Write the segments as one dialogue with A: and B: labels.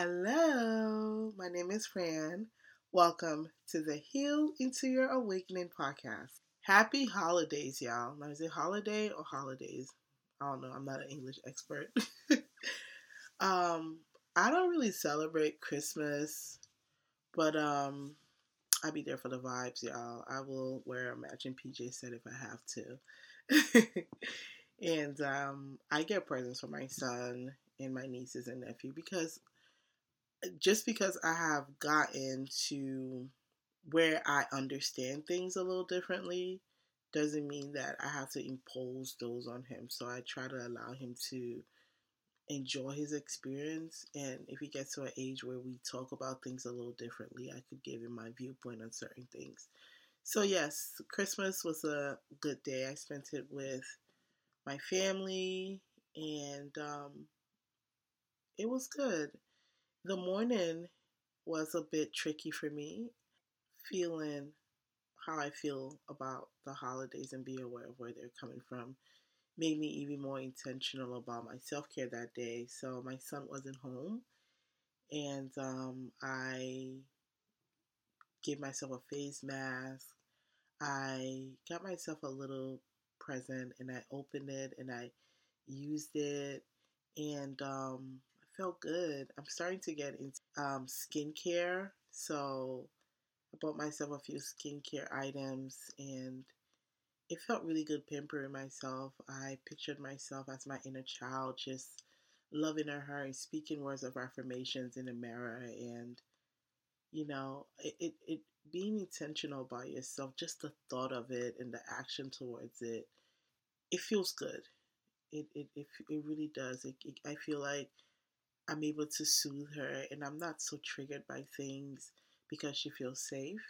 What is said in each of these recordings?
A: Hello, my name is Fran. Welcome to the Heal Into Your Awakening podcast. Happy holidays, y'all. Now, is it holiday or holidays? I don't know. I'm not an English expert. um, I don't really celebrate Christmas, but um, I'll be there for the vibes, y'all. I will wear a matching PJ set if I have to. and um, I get presents for my son and my nieces and nephew because just because I have gotten to where I understand things a little differently doesn't mean that I have to impose those on him. So I try to allow him to enjoy his experience. And if he gets to an age where we talk about things a little differently, I could give him my viewpoint on certain things. So, yes, Christmas was a good day. I spent it with my family, and um, it was good. The morning was a bit tricky for me, feeling how I feel about the holidays and be aware of where they're coming from made me even more intentional about my self care that day. So my son wasn't home, and um, I gave myself a face mask. I got myself a little present, and I opened it and I used it, and um, felt good. I'm starting to get into um, skincare, so I bought myself a few skincare items and it felt really good pampering myself. I pictured myself as my inner child, just loving her and speaking words of affirmations in the mirror. And, you know, it, it, it being intentional about yourself, just the thought of it and the action towards it, it feels good. It, it, it, it really does. It, it, I feel like I'm able to soothe her and I'm not so triggered by things because she feels safe.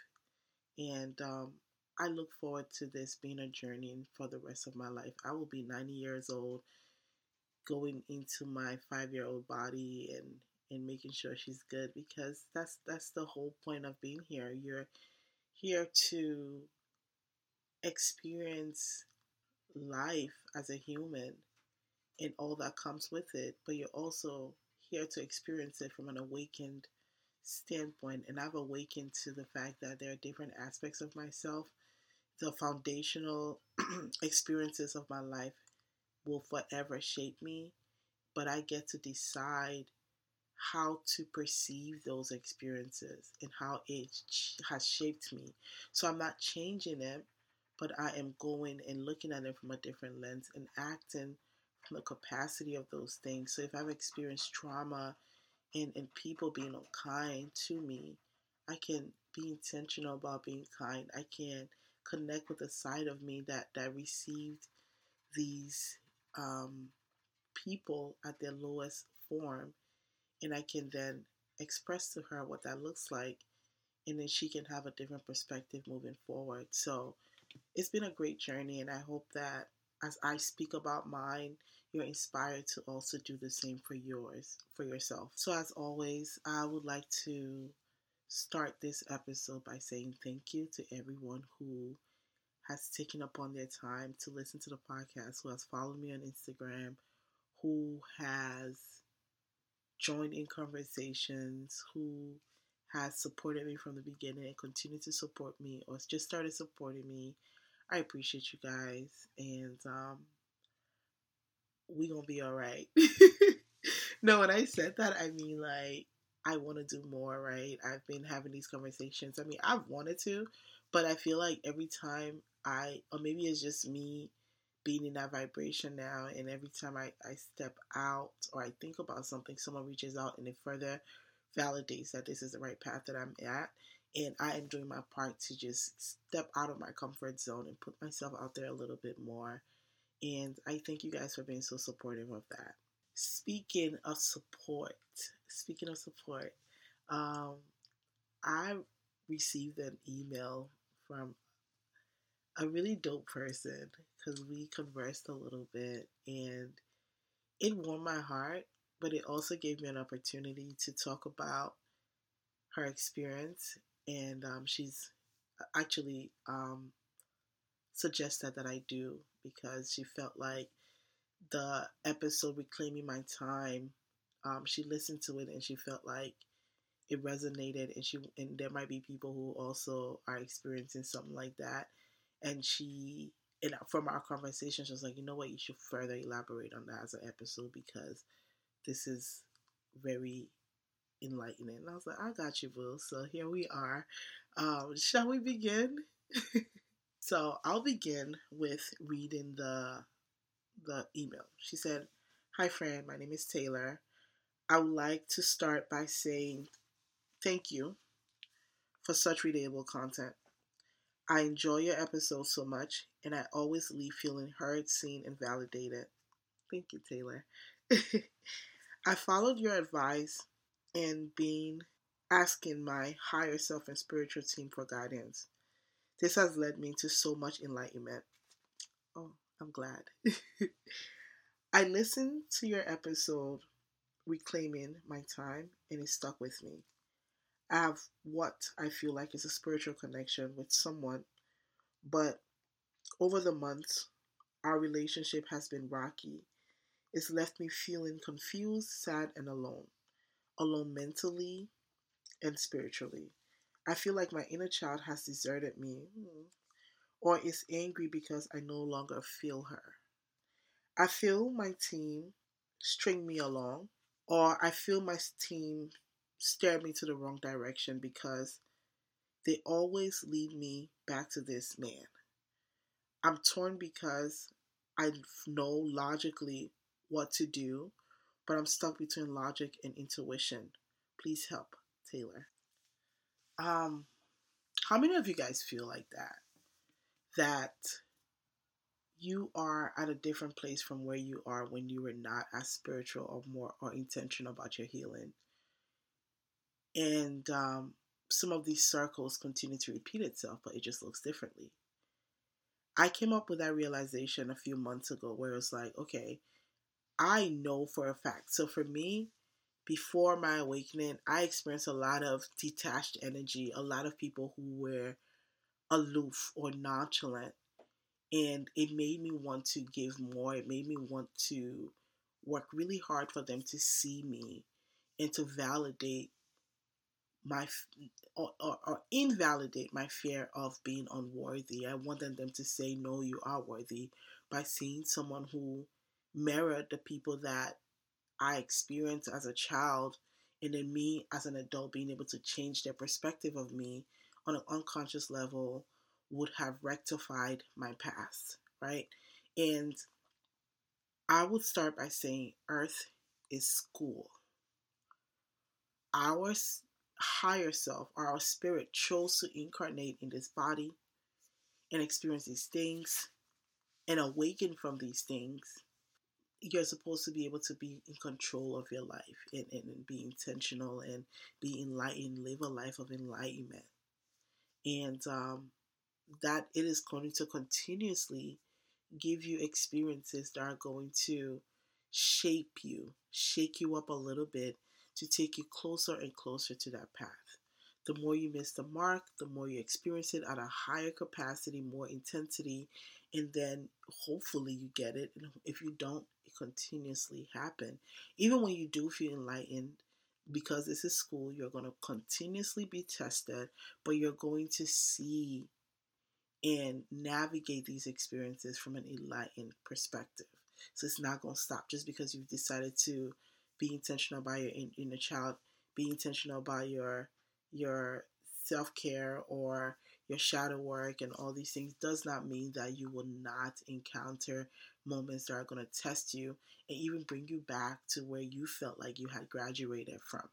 A: And um, I look forward to this being a journey for the rest of my life. I will be 90 years old, going into my five year old body and and making sure she's good because that's that's the whole point of being here. You're here to experience life as a human and all that comes with it, but you're also here to experience it from an awakened standpoint. And I've awakened to the fact that there are different aspects of myself the foundational experiences of my life will forever shape me, but I get to decide how to perceive those experiences and how it has shaped me. So I'm not changing it, but I am going and looking at it from a different lens and acting the capacity of those things. So if I've experienced trauma and, and people being unkind to me, I can be intentional about being kind. I can connect with the side of me that that received these um, people at their lowest form, and I can then express to her what that looks like, and then she can have a different perspective moving forward. So it's been a great journey, and I hope that as I speak about mine, you're inspired to also do the same for yours, for yourself. So, as always, I would like to start this episode by saying thank you to everyone who has taken upon their time to listen to the podcast, who has followed me on Instagram, who has joined in conversations, who has supported me from the beginning and continued to support me or just started supporting me. I appreciate you guys and um we gonna be all right. no, when I said that, I mean like I want to do more, right? I've been having these conversations. I mean, I've wanted to, but I feel like every time I, or maybe it's just me being in that vibration now, and every time I, I step out or I think about something, someone reaches out and it further validates that this is the right path that I'm at. And I am doing my part to just step out of my comfort zone and put myself out there a little bit more. And I thank you guys for being so supportive of that. Speaking of support, speaking of support, um, I received an email from a really dope person because we conversed a little bit and it warmed my heart, but it also gave me an opportunity to talk about her experience. And um, she's actually um, suggested that I do because she felt like the episode Reclaiming My Time um, she listened to it and she felt like it resonated and she and there might be people who also are experiencing something like that. And she and from our conversation she was like you know what? You should further elaborate on that as an episode because this is very enlightening. And i was like i got you boo so here we are. Um, shall we begin so i'll begin with reading the the email she said hi friend my name is taylor I would like to start by saying thank you for such relatable content. I enjoy your episodes so much, and I always leave feeling heard, seen, and validated. Thank you, Taylor. I followed your advice and being asking my higher self and spiritual team for guidance. This has led me to so much enlightenment. Oh, I'm glad. I listened to your episode reclaiming my time and it stuck with me. I have what I feel like is a spiritual connection with someone, but over the months, our relationship has been rocky. It's left me feeling confused, sad, and alone. Alone mentally and spiritually. I feel like my inner child has deserted me hmm, or is angry because I no longer feel her. I feel my team string me along or I feel my team steer me to the wrong direction because they always lead me back to this man. I'm torn because I know logically what to do, but I'm stuck between logic and intuition. Please help, Taylor. Um, how many of you guys feel like that? That you are at a different place from where you are when you were not as spiritual or more or intentional about your healing. And um, some of these circles continue to repeat itself, but it just looks differently. I came up with that realization a few months ago where it's like, okay, I know for a fact. So for me, before my awakening, I experienced a lot of detached energy, a lot of people who were aloof or nonchalant and it made me want to give more. It made me want to work really hard for them to see me and to validate my or, or, or, invalidate my fear of being unworthy. I wanted them to say no you are worthy by seeing someone who mirrored the people that i experienced as a child and then me as an adult being able to change their perspective of me on an unconscious level would have rectified my past, right? And I would start by saying Earth is school. Our higher self, our spirit, chose to incarnate in this body and experience these things and awaken from these things. You're supposed to be able to be in control of your life and, and, and be intentional and be enlightened, live a life of enlightenment. And um, that it is going to continuously give you experiences that are going to shape you, shake you up a little bit to take you closer and closer to that path. The more you miss the mark, the more you experience it at a higher capacity, more intensity, and then hopefully you get it. And if you don't, continuously happen. Even when you do feel enlightened, because this is school, you're going to continuously be tested, but you're going to see and navigate these experiences from an enlightened perspective. So it's not going to stop just because you've decided to be intentional about your inner child, be intentional about your your self care or your shadow work and all these things does not mean that you will not encounter moments that are going to test you and even bring you back to where you felt like you had graduated from.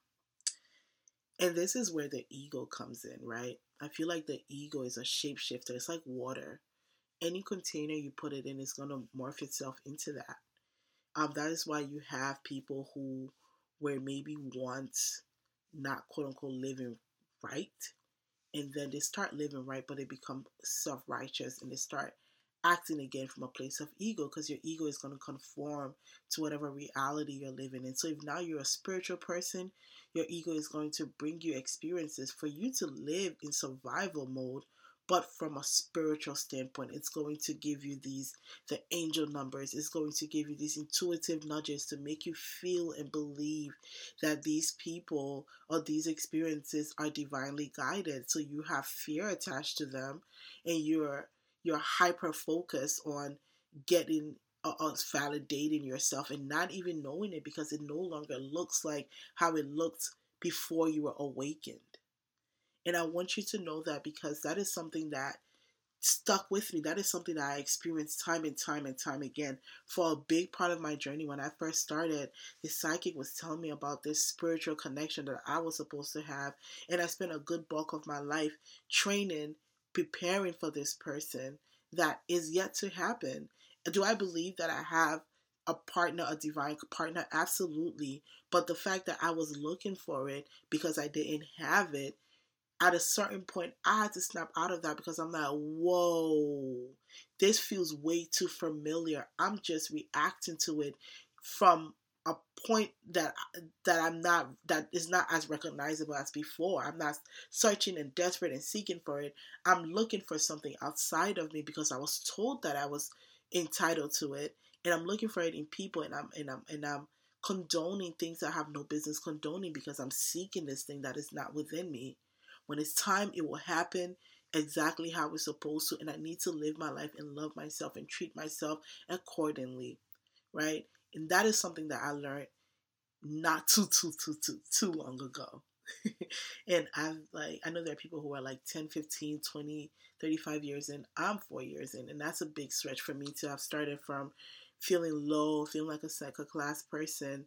A: And this is where the ego comes in, right? I feel like the ego is a shapeshifter. It's like water. Any container you put it in is going to morph itself into that. Um, that is why you have people who were maybe once not quote unquote living right, and then they start living right, but they become self righteous and they start acting again from a place of ego because your ego is going to conform to whatever reality you're living in. So if now you're a spiritual person, your ego is going to bring you experiences for you to live in survival mode, but from a spiritual standpoint it's going to give you these the angel numbers it's going to give you these intuitive nudges to make you feel and believe that these people or these experiences are divinely guided so you have fear attached to them and you're you're hyper focused on getting uh, uh, validating yourself and not even knowing it because it no longer looks like how it looked before you were awakened and I want you to know that because that is something that stuck with me. That is something that I experienced time and time and time again. For a big part of my journey, when I first started, the psychic was telling me about this spiritual connection that I was supposed to have. And I spent a good bulk of my life training, preparing for this person that is yet to happen. Do I believe that I have a partner, a divine partner? Absolutely. But the fact that I was looking for it because I didn't have it at a certain point, I had to snap out of that because I'm like, whoa, this feels way too familiar. I'm just reacting to it from a point that that I'm not that is not as recognizable as before. I'm not searching and desperate and seeking for it. I'm looking for something outside of me because I was told that I was entitled to it, and I'm looking for it in people, and I'm and I'm and I'm condoning things I have no business condoning because I'm seeking this thing that is not within me. When it's time, it will happen exactly how it's supposed to. And I need to live my life and love myself and treat myself accordingly. Right? And that is something that I learned not too, too, too, too, too long ago. and I've like, I know there are people who are like 10, 15, 20, 35 years in. I'm four years in. And that's a big stretch for me to have started from feeling low, feeling like a second class person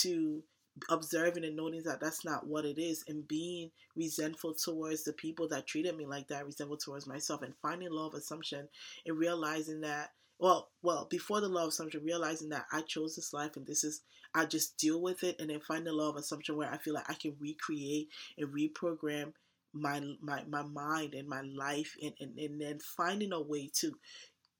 A: to observing and noting that that's not what it is and being resentful towards the people that treated me like that resentful towards myself and finding law of assumption and realizing that well well before the law of assumption realizing that i chose this life and this is i just deal with it and then find the law of assumption where i feel like i can recreate and reprogram my my, my mind and my life and, and, and then finding a way to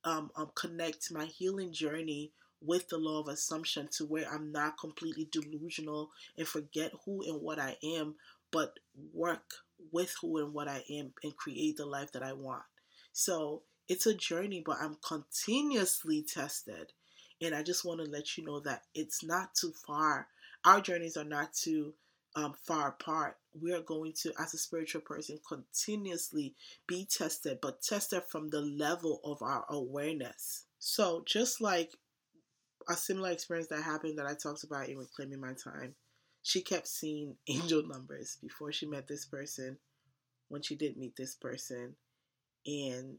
A: um, um, connect my healing journey with the law of assumption to where I'm not completely delusional and forget who and what I am, but work with who and what I am and create the life that I want. So it's a journey, but I'm continuously tested. And I just want to let you know that it's not too far. Our journeys are not too um, far apart. We are going to, as a spiritual person, continuously be tested, but tested from the level of our awareness. So, just like a similar experience that happened that I talked about in Reclaiming My Time. She kept seeing angel numbers before she met this person, when she did meet this person, and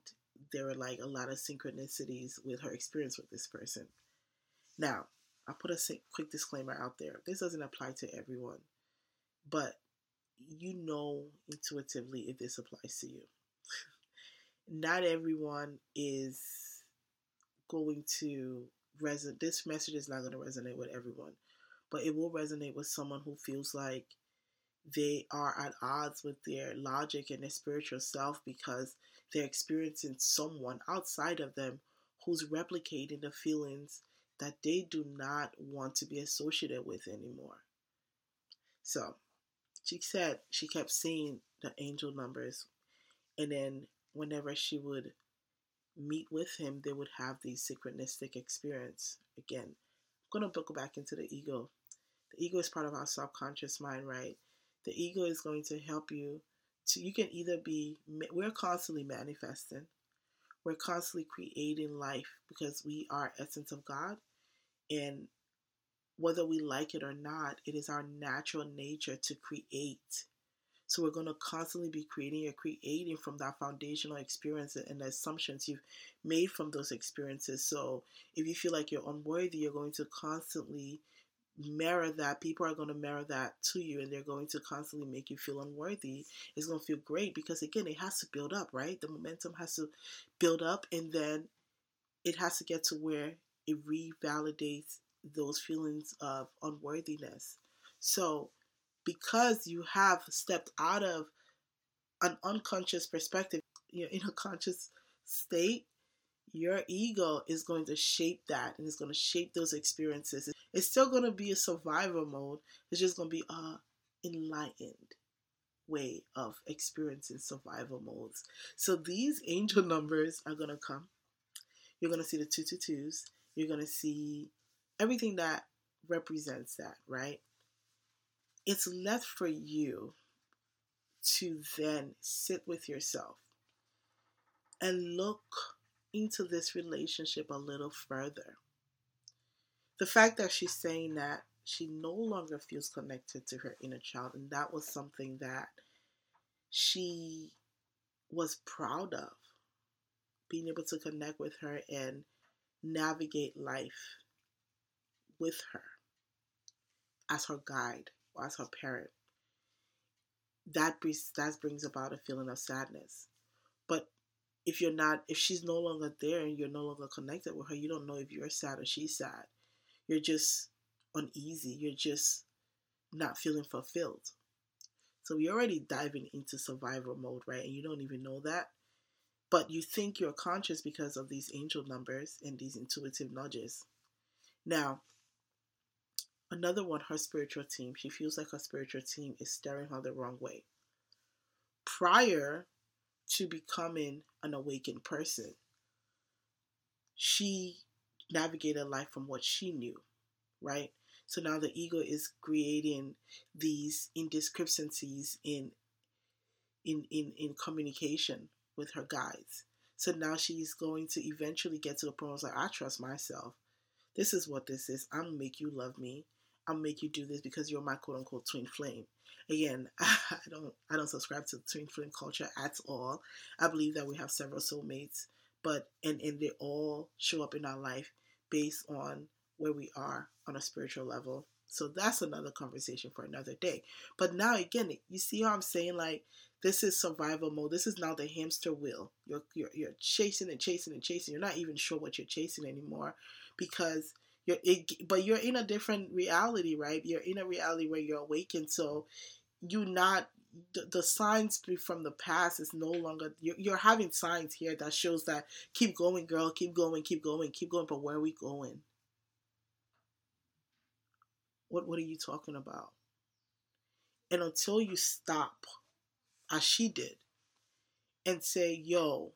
A: there were like a lot of synchronicities with her experience with this person. Now, I'll put a quick disclaimer out there. This doesn't apply to everyone, but you know intuitively if this applies to you. Not everyone is going to resonate. This message is not going to resonate with everyone, but it will resonate with someone who feels like they are at odds with their logic and their spiritual self because they're experiencing someone outside of them who's replicating the feelings that they do not want to be associated with anymore. So she said she kept seeing the angel numbers, and then whenever she would meet with him, they would have these synchronistic experience. Again, I'm to go back into the ego. The ego is part of our subconscious mind, right? The ego is going to help you to, you can either be, we're constantly manifesting, we're constantly creating life because we are essence of God. And whether we like it or not, it is our natural nature to create so we're going to constantly be creating and creating from that foundational experience and the assumptions you've made from those experiences. So if you feel like you're unworthy, you're going to constantly mirror that. People are going to mirror that to you and they're going to constantly make you feel unworthy. It's going to feel great because, again, it has to build up, right? The momentum has to build up and then it has to get to where it revalidates those feelings of unworthiness. So because you have stepped out of an unconscious perspective, you're in a conscious state, your ego is going to shape that and it's going to shape those experiences. It's still going to be a survival mode. It's just going to be a enlightened. way of experiencing survival modes. So these angel numbers are going to come. You're going to see the 222s. You're going to see everything that represents that, right? It's left for you to then sit with yourself and look into this relationship a little further. The fact that she's saying that she no longer feels connected to her inner child, and that was something that she was proud of being able to connect with her and navigate life with her as her guide or as her parent. That brings that brings about a feeling of sadness. But if you're not if she's no longer there and you're no longer connected with her, you don't know if you're sad or she's sad. You're just uneasy. You're just not feeling fulfilled. So you're already diving into survival mode, right? And you don't even know that. But you think you're conscious because of these angel numbers and these intuitive nudges. Now, another one, her spiritual team. She feels like her spiritual team is steering her the wrong way. Prior to becoming an awakened person, she navigated life from what she knew, right? So now the ego is creating these indiscrepancies in in in, in communication with her guides. So now she's going to eventually get to the point where like, I trust myself. This is what this is. I'm gonna make you love me. I'll make you do this because you're my quote unquote twin flame. Again, I don't I don't subscribe to twin flame culture at all. I believe that we have several soulmates, but and, and they all show up in our life based on where we are on a spiritual level. So that's another conversation for another day. But now again, you see how I'm saying like this is survival mode. This is now the hamster wheel. You're you're, you're chasing and chasing and chasing. You're not even sure what you're chasing anymore because you're it, but you're in a different reality, right? You're in a reality where you're awakened. So you not the, the signs from the past is no longer you're, you're having signs here that shows that keep going girl keep going keep going keep going but where are we going what what are you talking about? And until you stop, as she did, and say, yo,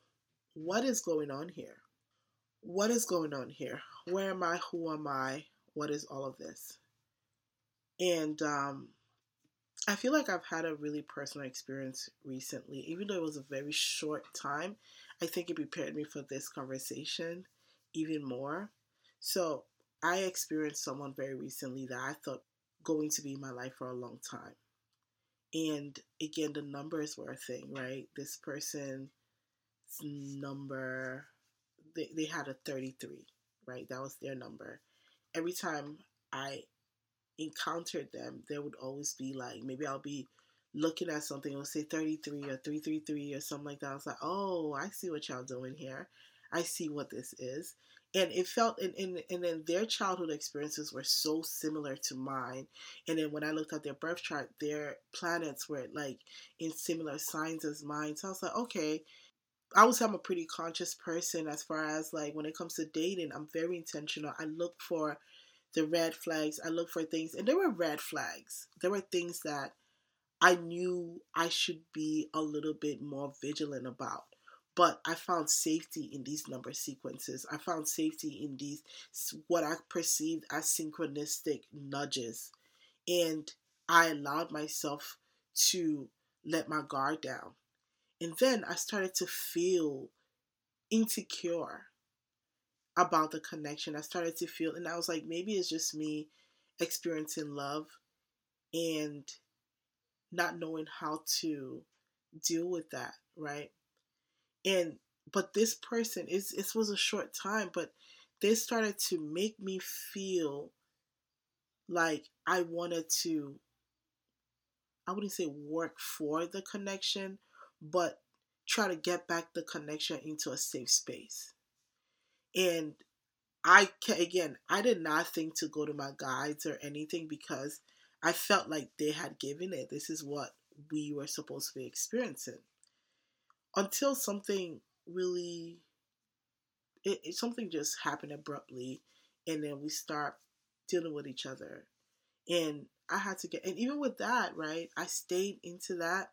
A: what is going on here? What is going on here? Where am I? Who am I? What is all of this? And um, I feel like I've had a really personal experience recently, even though it was a very short time. I think it prepared me for this conversation even more. So I experienced someone very recently that I thought going to be in my life for a long time. And again, the numbers were a thing, right? This person's number, they, they had a 33, right? That was their number. Every time I encountered them, there would always be like, maybe I'll be looking at something, it'll say 33 or 333 or something like that. I was like, oh, I see what y'all doing here. I see what this is and it felt and, and and then their childhood experiences were so similar to mine and then when i looked at their birth chart their planets were like in similar signs as mine so i was like okay i would say i'm a pretty conscious person as far as like when it comes to dating i'm very intentional i look for the red flags i look for things and there were red flags there were things that i knew i should be a little bit more vigilant about but I found safety in these number sequences. I found safety in these, what I perceived as synchronistic nudges. And I allowed myself to let my guard down. And then I started to feel insecure about the connection. I started to feel, and I was like, maybe it's just me experiencing love and not knowing how to deal with that, right? and but this person is it was a short time but they started to make me feel like i wanted to i wouldn't say work for the connection but try to get back the connection into a safe space. And i again i did not think to go to my guides or anything because i felt like they had given it. This is what we were supposed to be experiencing. Until something really it, it, something just happened abruptly and then we start dealing with each other. And I had to get, and even with that, right, I stayed into that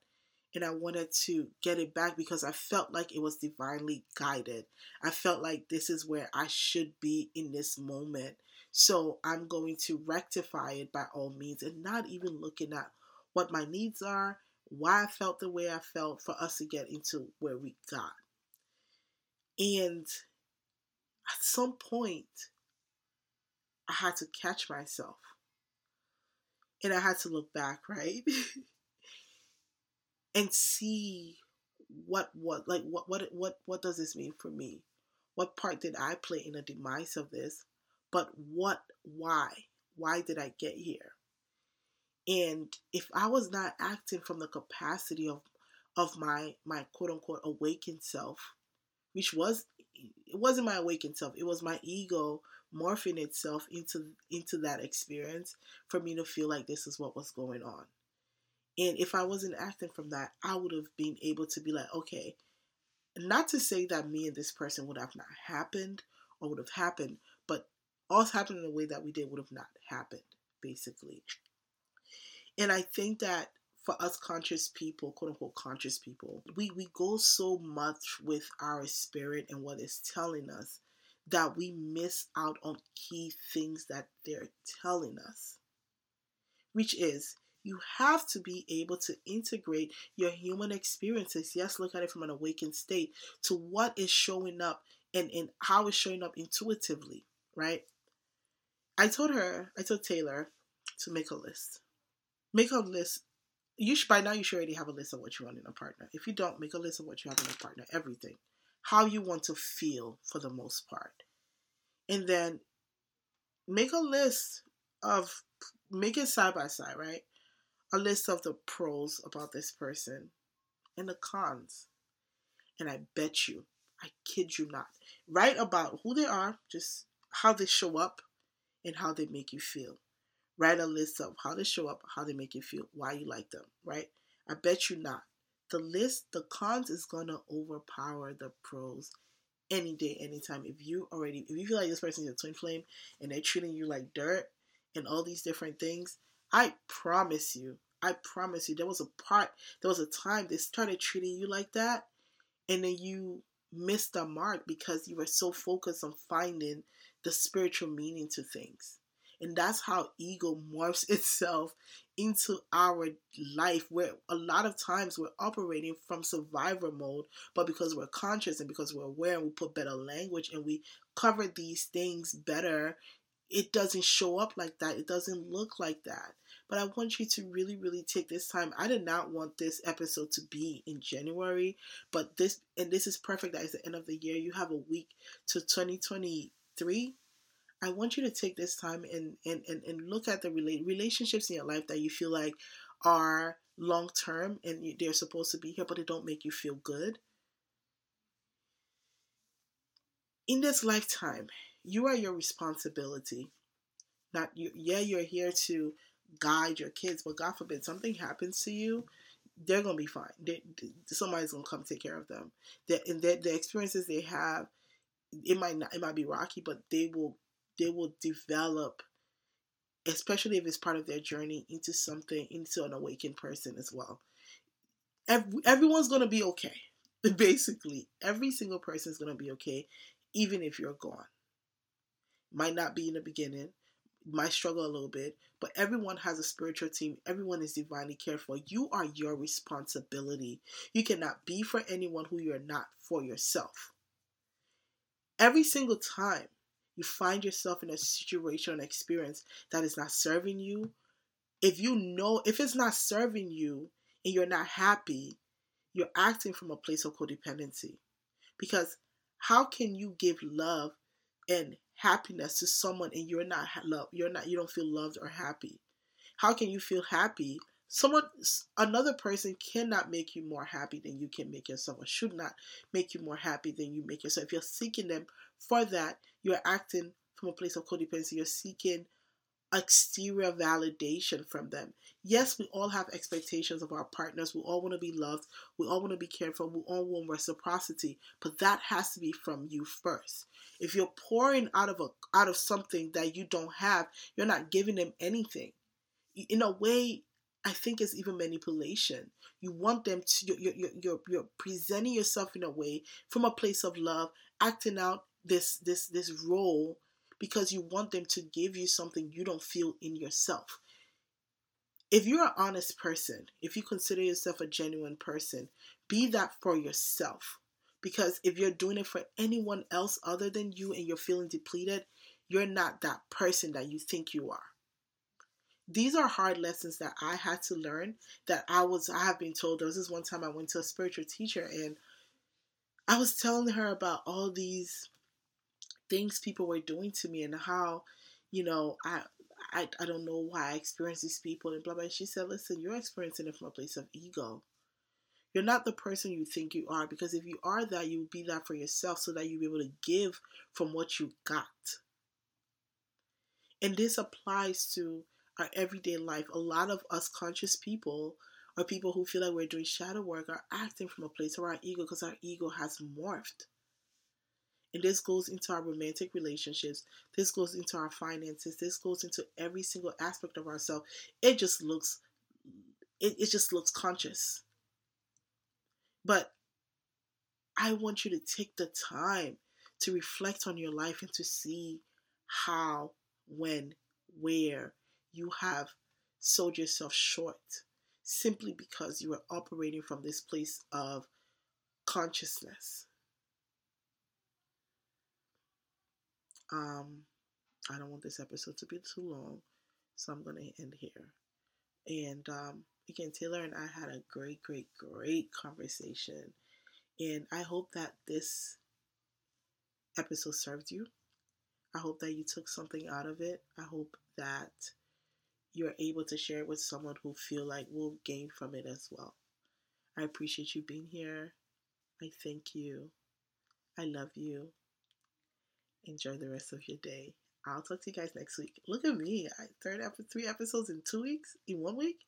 A: and I wanted to get it back because I felt like it was divinely guided. I felt like this is where I should be in this moment. So I'm going to rectify it by all means and not even looking at what my needs are, why I felt the way I felt for us to get into where we got. And at some point, I had to catch myself. And I had to look back, right? and see what what like what what what what does this mean for me? What part did I play in the demise of this? But what why? Why did I get here? And if I was not acting from the capacity of of my my quote unquote awakened self, which was it wasn't my awakened self, it was my ego morphing itself into into that experience for me to feel like this is what was going on. And if I wasn't acting from that, I would have been able to be like, okay, not to say that me and this person would have not happened or would have happened, but us happening in the way that we did would have not happened, basically. And I think that for us conscious people, quote unquote conscious people, we, we go so much with our spirit and what it's telling us that we miss out on key things that they're telling us. Which is, you have to be able to integrate your human experiences. Yes, look at it from an awakened state to what is showing up and, and how it's showing up intuitively, right? I told her, I told Taylor to make a list. Make a list. You should by now you should already have a list of what you want in a partner. If you don't, make a list of what you have in a partner, everything. How you want to feel for the most part. And then make a list of make it side by side, right? A list of the pros about this person and the cons. And I bet you, I kid you not, write about who they are, just how they show up, and how they make you feel. Write a list of how they show up, how they make you feel, why you like them, right? I bet you not. The list, the cons is gonna overpower the pros any day, anytime. If you already, if you feel like this person is a twin flame and they're treating you like dirt and all these different things, I promise you, I promise you, there was a part, there was a time they started treating you like that, and then you missed the mark because you were so focused on finding the spiritual meaning to things. And that's how ego morphs itself into our life, where a lot of times we're operating from survivor mode, but because we're conscious and because we're aware and we put better language and we cover these things better, it doesn't show up like that. It doesn't look like that. But I want you to really, really take this time. I did not want this episode to be in January, but this, and this is perfect that it's the end of the year. You have a week to 2023 I want you to take this time and and, and, and look at the rela- relationships in your life that you feel like are long term and you, they're supposed to be here, but they don't make you feel good. In this lifetime, you are your responsibility. Not you. Yeah, you're here to guide your kids, but God forbid something happens to you, they're gonna be fine. They, somebody's gonna come take care of them. That and the experiences they have, it might not, it might be rocky, but they will they will develop especially if it's part of their journey into something into an awakened person as well Every, everyone's to be okay basically every single person is going to be okay even if you're gone might not be in the beginning might struggle a little bit but everyone has a spiritual team. Everyone is divinely cared for. You are your responsibility. You cannot be for anyone who you're not for yourself. Every single time you find yourself in a situation or experience that is not serving you, if you know, if it's not serving you and you're not happy, you're acting from a place of codependency. Because how can you give love and happiness to someone and you're not love, you're not, you don't feel loved or happy? How can you feel happy? Someone another person cannot make you more happy than you can make yourself or should not make you more happy than you make yourself. If you're seeking them for that you're acting from a place of codependency. You're seeking exterior validation from them. Yes we all have expectations of our partners. We all want to be loved. We all want to be cared for. We all want reciprocity but that has to be from you first. If you're pouring out of a out of something that you don't have you're not giving them anything. In a way, I think it's even manipulation. You want them to you're, you're, you're, you're presenting yourself in a way from a place of love, acting out this this this role because you want them to give you something you don't feel in yourself. If you're an honest person, if you consider yourself a genuine person, be that for yourself. Because if you're doing it for anyone else other than you and you're feeling depleted, you're not that person that you think you are these are hard lessons that I had to learn that I was I have been told there was this one time I went to a spiritual teacher and I was telling her about all these things people were doing to me and how, you know, I I, I don't know why I experience these people and blah blah. And she said, Listen, you're experiencing it from a place of ego. You're not the person you think you are because if you are that, you will be that for yourself so that you'll be able to give from what you got. And this applies to our everyday life, a lot of us conscious people or people who feel like we're doing shadow work are acting from a place of our ego because our ego has morphed. And this goes into our romantic relationships. This goes into our finances. This goes into every single aspect of ourselves. It just looks, it, it just looks conscious. But I want you to take the time to reflect on your life and to see how, when, where, you have sold yourself short simply because you are operating from this place of consciousness. Um, I don't want this episode to be too long, so I'm going to end here. And um, again, Taylor and I had a great, great, great conversation. And I hope that this episode served you. I hope that you took something out of it. I hope that you're able to share it with someone who feel like will gain from it as well. I appreciate you being here. I thank you. I love you. Enjoy the rest of your day. I'll talk to you guys next week. Look at me. I third episode, three episodes in two weeks, in one week.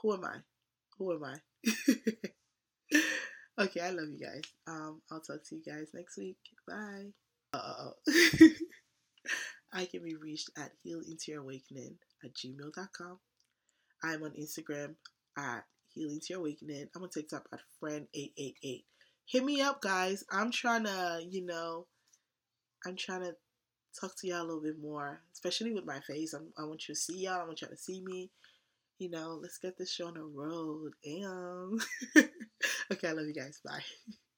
A: Who am I? Who am I? okay, I love you guys. Um, I'll talk to you guys next week. Bye. Uh. I can be reached at Heal Into Awakening at gmail.com. I'm on Instagram at Healing to Awakening. I'm on TikTok at Friend888. Hit me up, guys. I'm trying to, you know, I'm trying to talk to y'all a little bit more, especially with my face. I'm, I want you to see y'all. I want y'all to see me. You know, let's get this show on the road. Damn. okay, I love you guys. Bye.